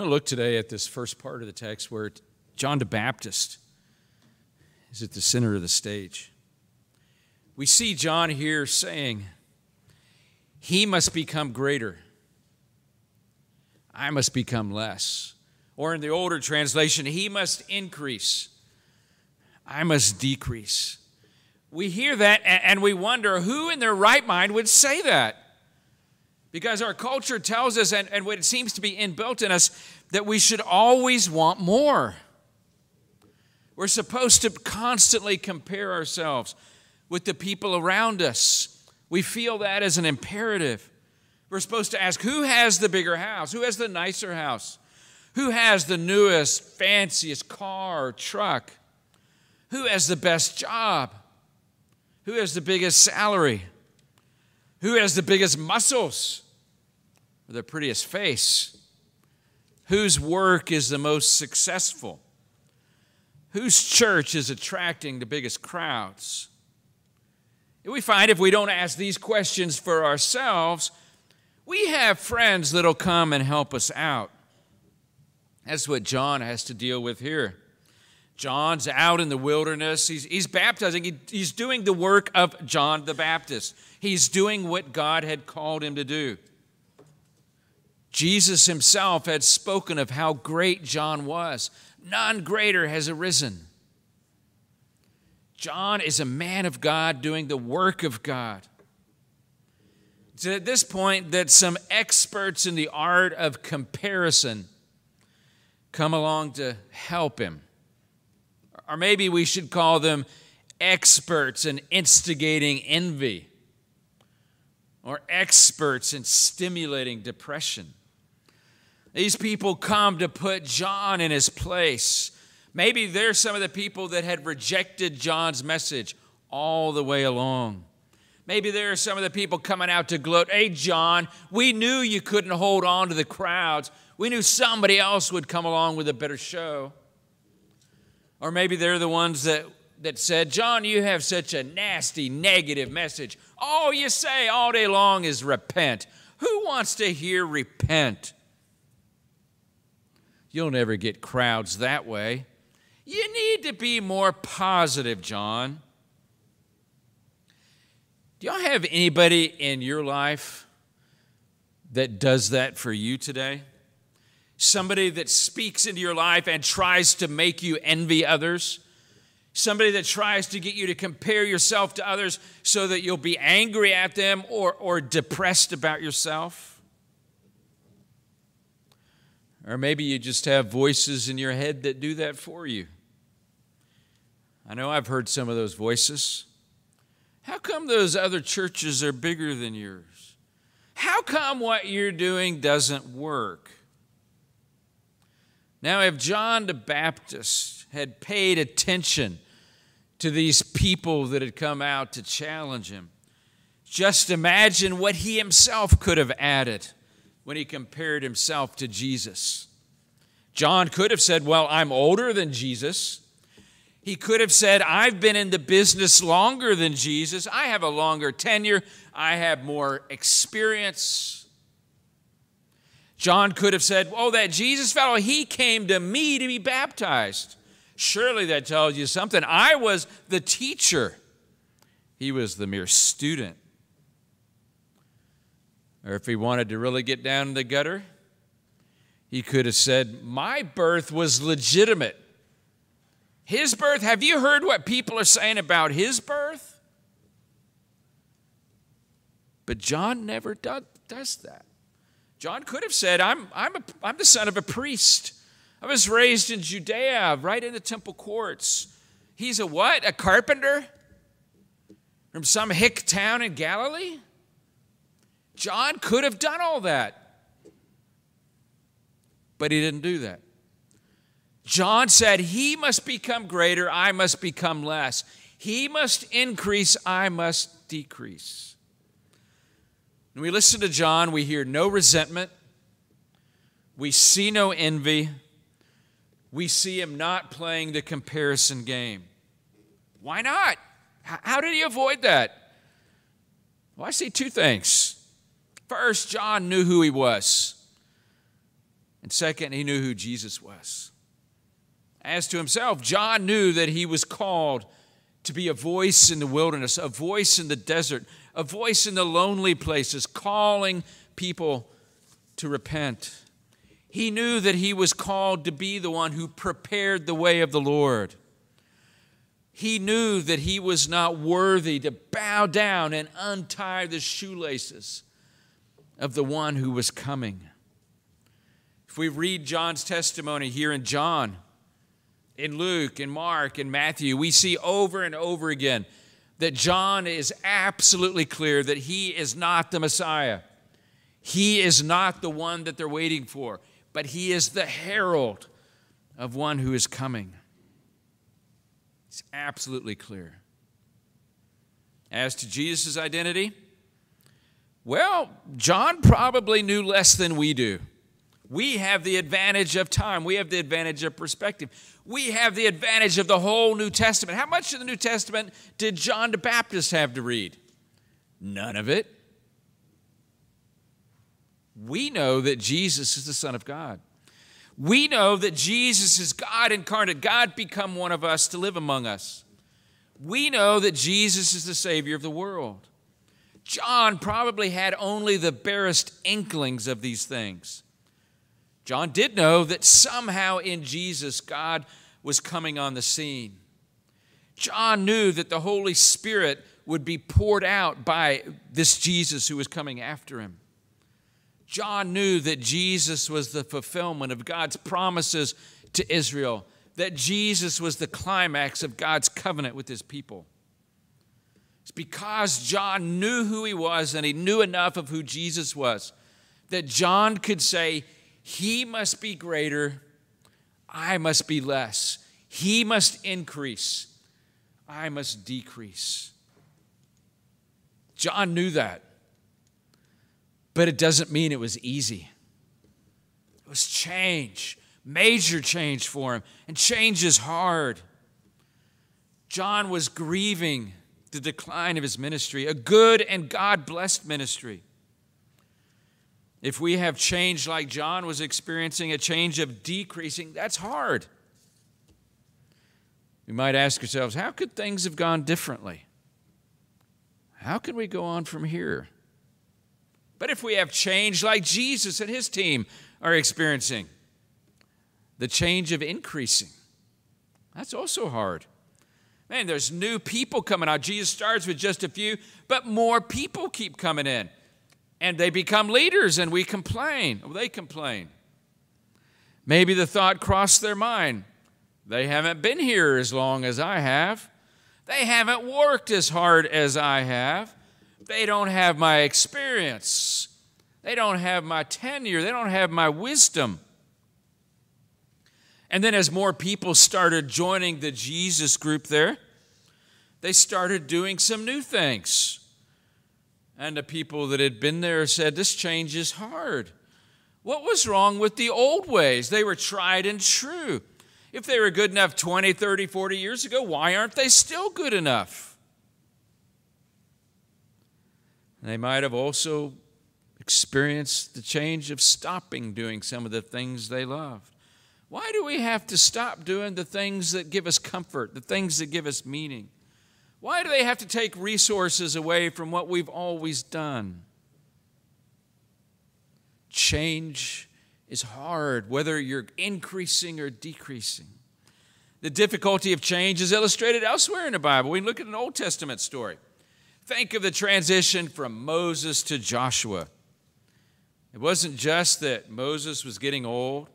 Going to look today at this first part of the text where John the Baptist is at the center of the stage. We see John here saying, He must become greater, I must become less. Or in the older translation, He must increase, I must decrease. We hear that and we wonder who in their right mind would say that. Because our culture tells us, and, and what it seems to be inbuilt in us, that we should always want more. We're supposed to constantly compare ourselves with the people around us. We feel that as an imperative. We're supposed to ask who has the bigger house? Who has the nicer house? Who has the newest, fanciest car or truck? Who has the best job? Who has the biggest salary? Who has the biggest muscles or the prettiest face? Whose work is the most successful? Whose church is attracting the biggest crowds? We find if we don't ask these questions for ourselves, we have friends that'll come and help us out. That's what John has to deal with here. John's out in the wilderness. He's, he's baptizing. He, he's doing the work of John the Baptist. He's doing what God had called him to do. Jesus himself had spoken of how great John was. None greater has arisen. John is a man of God doing the work of God. It's at this point that some experts in the art of comparison come along to help him. Or maybe we should call them experts in instigating envy or experts in stimulating depression. These people come to put John in his place. Maybe they're some of the people that had rejected John's message all the way along. Maybe there are some of the people coming out to gloat, hey, John, we knew you couldn't hold on to the crowds. We knew somebody else would come along with a better show. Or maybe they're the ones that, that said, John, you have such a nasty, negative message. All you say all day long is repent. Who wants to hear repent? You'll never get crowds that way. You need to be more positive, John. Do y'all have anybody in your life that does that for you today? somebody that speaks into your life and tries to make you envy others, somebody that tries to get you to compare yourself to others so that you'll be angry at them or, or depressed about yourself. Or maybe you just have voices in your head that do that for you. I know I've heard some of those voices. How come those other churches are bigger than yours? How come what you're doing doesn't work? Now, if John the Baptist had paid attention to these people that had come out to challenge him, just imagine what he himself could have added when he compared himself to Jesus. John could have said, Well, I'm older than Jesus. He could have said, I've been in the business longer than Jesus. I have a longer tenure. I have more experience. John could have said, Oh, that Jesus fellow, he came to me to be baptized. Surely that tells you something. I was the teacher, he was the mere student. Or if he wanted to really get down in the gutter, he could have said, My birth was legitimate. His birth, have you heard what people are saying about his birth? But John never does that. John could have said, I'm, I'm, a, I'm the son of a priest. I was raised in Judea, right in the temple courts. He's a what? A carpenter? From some hick town in Galilee? John could have done all that. But he didn't do that. John said, He must become greater, I must become less. He must increase, I must decrease. When we listen to John, we hear no resentment, we see no envy, we see him not playing the comparison game. Why not? How did he avoid that? Well, I see two things. First, John knew who he was. And second, he knew who Jesus was. As to himself, John knew that he was called to be a voice in the wilderness, a voice in the desert, a voice in the lonely places, calling people to repent. He knew that he was called to be the one who prepared the way of the Lord. He knew that he was not worthy to bow down and untie the shoelaces of the one who was coming. If we read John's testimony here in John, in Luke, in Mark, in Matthew, we see over and over again that John is absolutely clear that he is not the Messiah. He is not the one that they're waiting for, but he is the herald of one who is coming. It's absolutely clear. As to Jesus' identity, well, John probably knew less than we do. We have the advantage of time. We have the advantage of perspective. We have the advantage of the whole New Testament. How much of the New Testament did John the Baptist have to read? None of it. We know that Jesus is the Son of God. We know that Jesus is God incarnate, God become one of us to live among us. We know that Jesus is the Savior of the world. John probably had only the barest inklings of these things. John did know that somehow in Jesus, God was coming on the scene. John knew that the Holy Spirit would be poured out by this Jesus who was coming after him. John knew that Jesus was the fulfillment of God's promises to Israel, that Jesus was the climax of God's covenant with his people. It's because John knew who he was and he knew enough of who Jesus was that John could say, He must be greater, I must be less. He must increase, I must decrease. John knew that. But it doesn't mean it was easy. It was change, major change for him. And change is hard. John was grieving the decline of his ministry, a good and God blessed ministry. If we have change like John was experiencing, a change of decreasing, that's hard. We might ask ourselves, how could things have gone differently? How can we go on from here? But if we have change like Jesus and his team are experiencing, the change of increasing, that's also hard. Man, there's new people coming out. Jesus starts with just a few, but more people keep coming in. And they become leaders, and we complain. Well, they complain. Maybe the thought crossed their mind they haven't been here as long as I have, they haven't worked as hard as I have. They don't have my experience. They don't have my tenure. They don't have my wisdom. And then, as more people started joining the Jesus group there, they started doing some new things. And the people that had been there said, This change is hard. What was wrong with the old ways? They were tried and true. If they were good enough 20, 30, 40 years ago, why aren't they still good enough? They might have also experienced the change of stopping doing some of the things they loved. Why do we have to stop doing the things that give us comfort, the things that give us meaning? Why do they have to take resources away from what we've always done? Change is hard, whether you're increasing or decreasing. The difficulty of change is illustrated elsewhere in the Bible. We look at an Old Testament story. Think of the transition from Moses to Joshua. It wasn't just that Moses was getting old,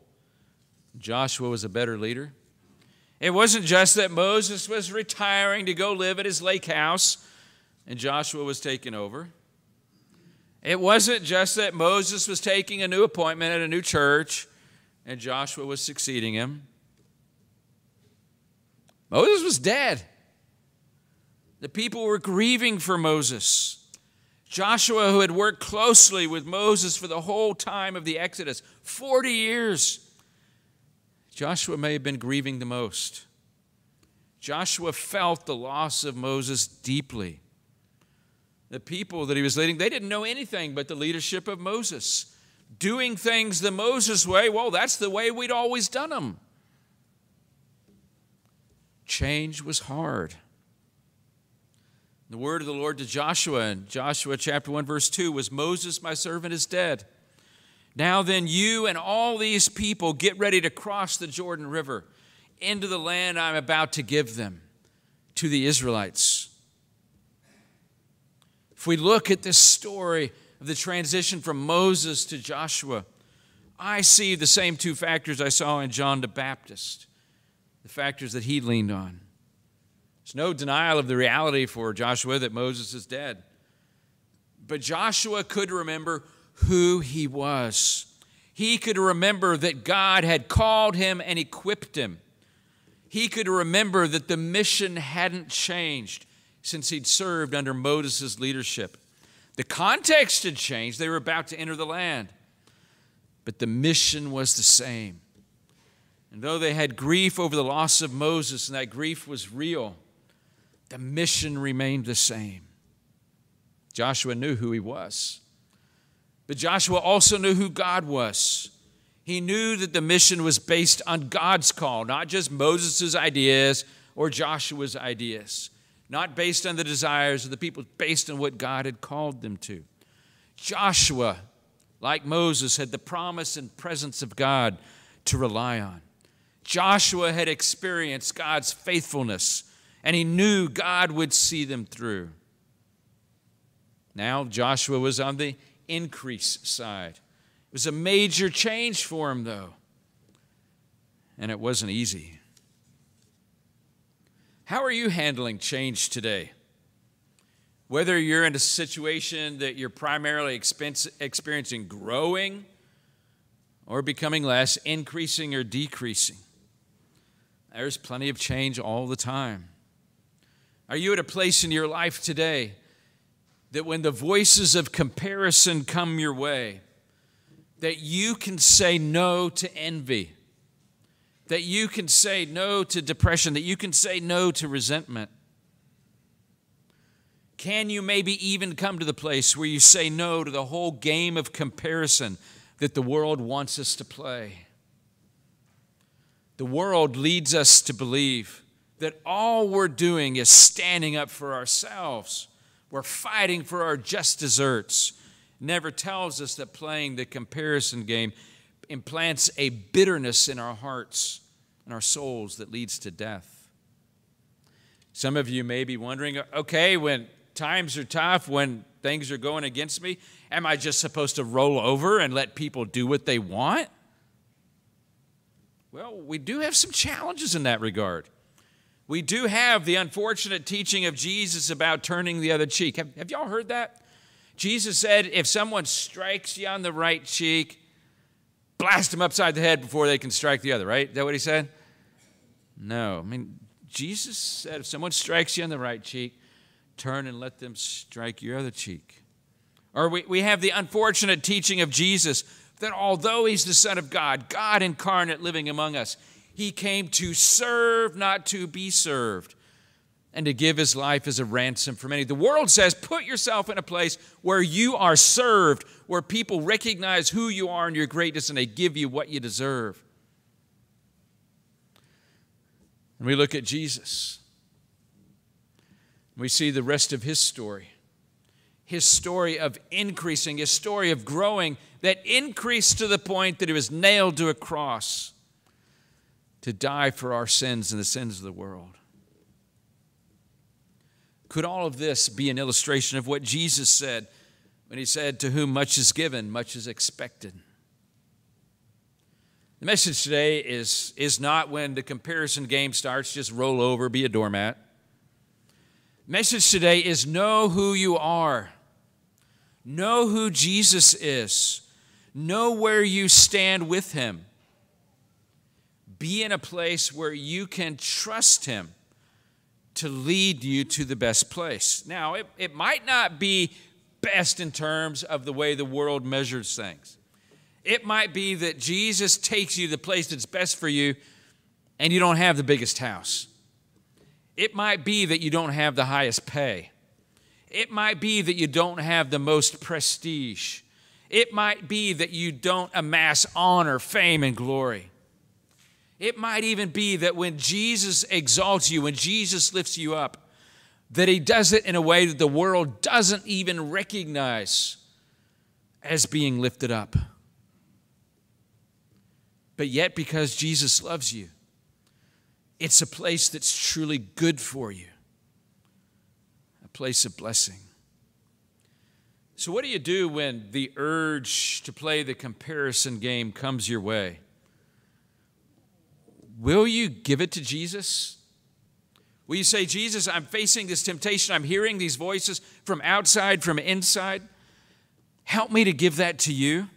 Joshua was a better leader. It wasn't just that Moses was retiring to go live at his lake house and Joshua was taking over. It wasn't just that Moses was taking a new appointment at a new church and Joshua was succeeding him. Moses was dead. The people were grieving for Moses. Joshua, who had worked closely with Moses for the whole time of the Exodus 40 years, Joshua may have been grieving the most. Joshua felt the loss of Moses deeply. The people that he was leading, they didn't know anything but the leadership of Moses. doing things the Moses way, well, that's the way we'd always done them. Change was hard. The word of the Lord to Joshua in Joshua chapter 1, verse 2 was Moses, my servant, is dead. Now then, you and all these people get ready to cross the Jordan River into the land I'm about to give them to the Israelites. If we look at this story of the transition from Moses to Joshua, I see the same two factors I saw in John the Baptist, the factors that he leaned on. There's no denial of the reality for Joshua that Moses is dead. But Joshua could remember who he was. He could remember that God had called him and equipped him. He could remember that the mission hadn't changed since he'd served under Moses' leadership. The context had changed. They were about to enter the land, but the mission was the same. And though they had grief over the loss of Moses, and that grief was real, the mission remained the same. Joshua knew who he was, but Joshua also knew who God was. He knew that the mission was based on God's call, not just Moses' ideas or Joshua's ideas, not based on the desires of the people, based on what God had called them to. Joshua, like Moses, had the promise and presence of God to rely on. Joshua had experienced God's faithfulness and he knew God would see them through. Now, Joshua was on the increase side. It was a major change for him, though, and it wasn't easy. How are you handling change today? Whether you're in a situation that you're primarily experiencing growing or becoming less, increasing or decreasing, there's plenty of change all the time. Are you at a place in your life today that when the voices of comparison come your way, that you can say no to envy, that you can say no to depression, that you can say no to resentment? Can you maybe even come to the place where you say no to the whole game of comparison that the world wants us to play? The world leads us to believe that all we're doing is standing up for ourselves. We're fighting for our just desserts. Never tells us that playing the comparison game implants a bitterness in our hearts and our souls that leads to death. Some of you may be wondering okay, when times are tough, when things are going against me, am I just supposed to roll over and let people do what they want? Well, we do have some challenges in that regard we do have the unfortunate teaching of Jesus about turning the other cheek. Have, have y'all heard that? Jesus said, if someone strikes you on the right cheek, blast them upside the head before they can strike the other, right? Is that what he said? No. I mean, Jesus said, if someone strikes you on the right cheek, turn and let them strike your other cheek. Or we, we have the unfortunate teaching of Jesus that although he's the Son of God, God incarnate living among us, he came to serve, not to be served, and to give his life as a ransom for many. The world says, put yourself in a place where you are served, where people recognize who you are and your greatness, and they give you what you deserve. And we look at Jesus. We see the rest of his story. His story of increasing, his story of growing, that increased to the point that he was nailed to a cross to die for our sins and the sins of the world. Could all of this be an illustration of what Jesus said when he said, To whom much is given, much is expected? The message today is, is not when the comparison game starts, just roll over, be a doormat. Message today is know who you are, know who Jesus is, know where you stand with him be in a place where you can trust Him to lead you to the best place. Now, it, it might not be best in terms of the way the world measures things. It might be that Jesus takes you to the place that's best for you and you don't have the biggest house. It might be that you don't have the highest pay. It might be that you don't have the most prestige. It might be that you don't amass honor, fame, and glory. It might even be that when Jesus exalts you, when Jesus lifts you up, that he does it in a way that the world doesn't even recognize as being lifted up. But yet, because Jesus loves you, it's a place that's truly good for you, a place of blessing. So, what do you do when the urge to play the comparison game comes your way? Will you give it to Jesus? Will you say, Jesus, I'm facing this temptation. I'm hearing these voices from outside, from inside. Help me to give that to you.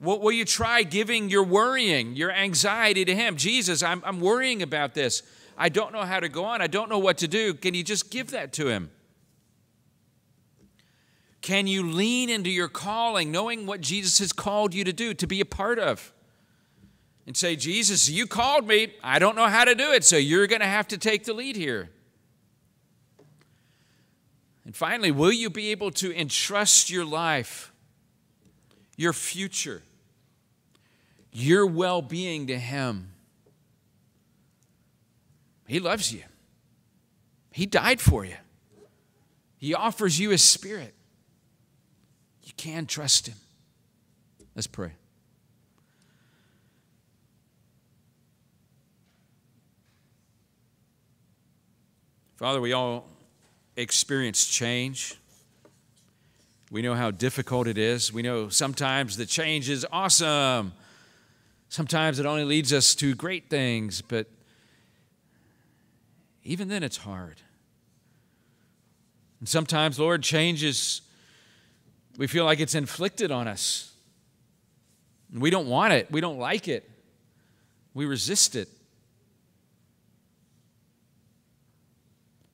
Will you try giving your worrying, your anxiety to Him? Jesus, I'm, I'm worrying about this. I don't know how to go on. I don't know what to do. Can you just give that to Him? Can you lean into your calling, knowing what Jesus has called you to do, to be a part of? And say, Jesus, you called me. I don't know how to do it, so you're going to have to take the lead here. And finally, will you be able to entrust your life, your future, your well being to Him? He loves you, He died for you, He offers you His Spirit. You can trust Him. Let's pray. Father, we all experience change. We know how difficult it is. We know sometimes the change is awesome. Sometimes it only leads us to great things, but even then it's hard. And sometimes, Lord, changes, we feel like it's inflicted on us. We don't want it, we don't like it, we resist it.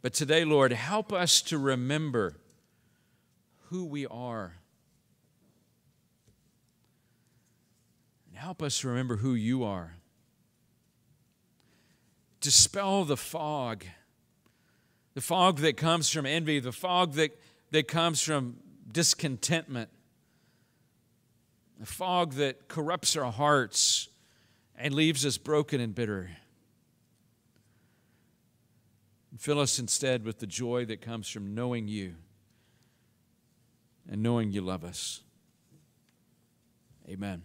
But today, Lord, help us to remember who we are. And help us remember who you are. Dispel the fog, the fog that comes from envy, the fog that, that comes from discontentment, the fog that corrupts our hearts and leaves us broken and bitter. Fill us instead with the joy that comes from knowing you and knowing you love us. Amen.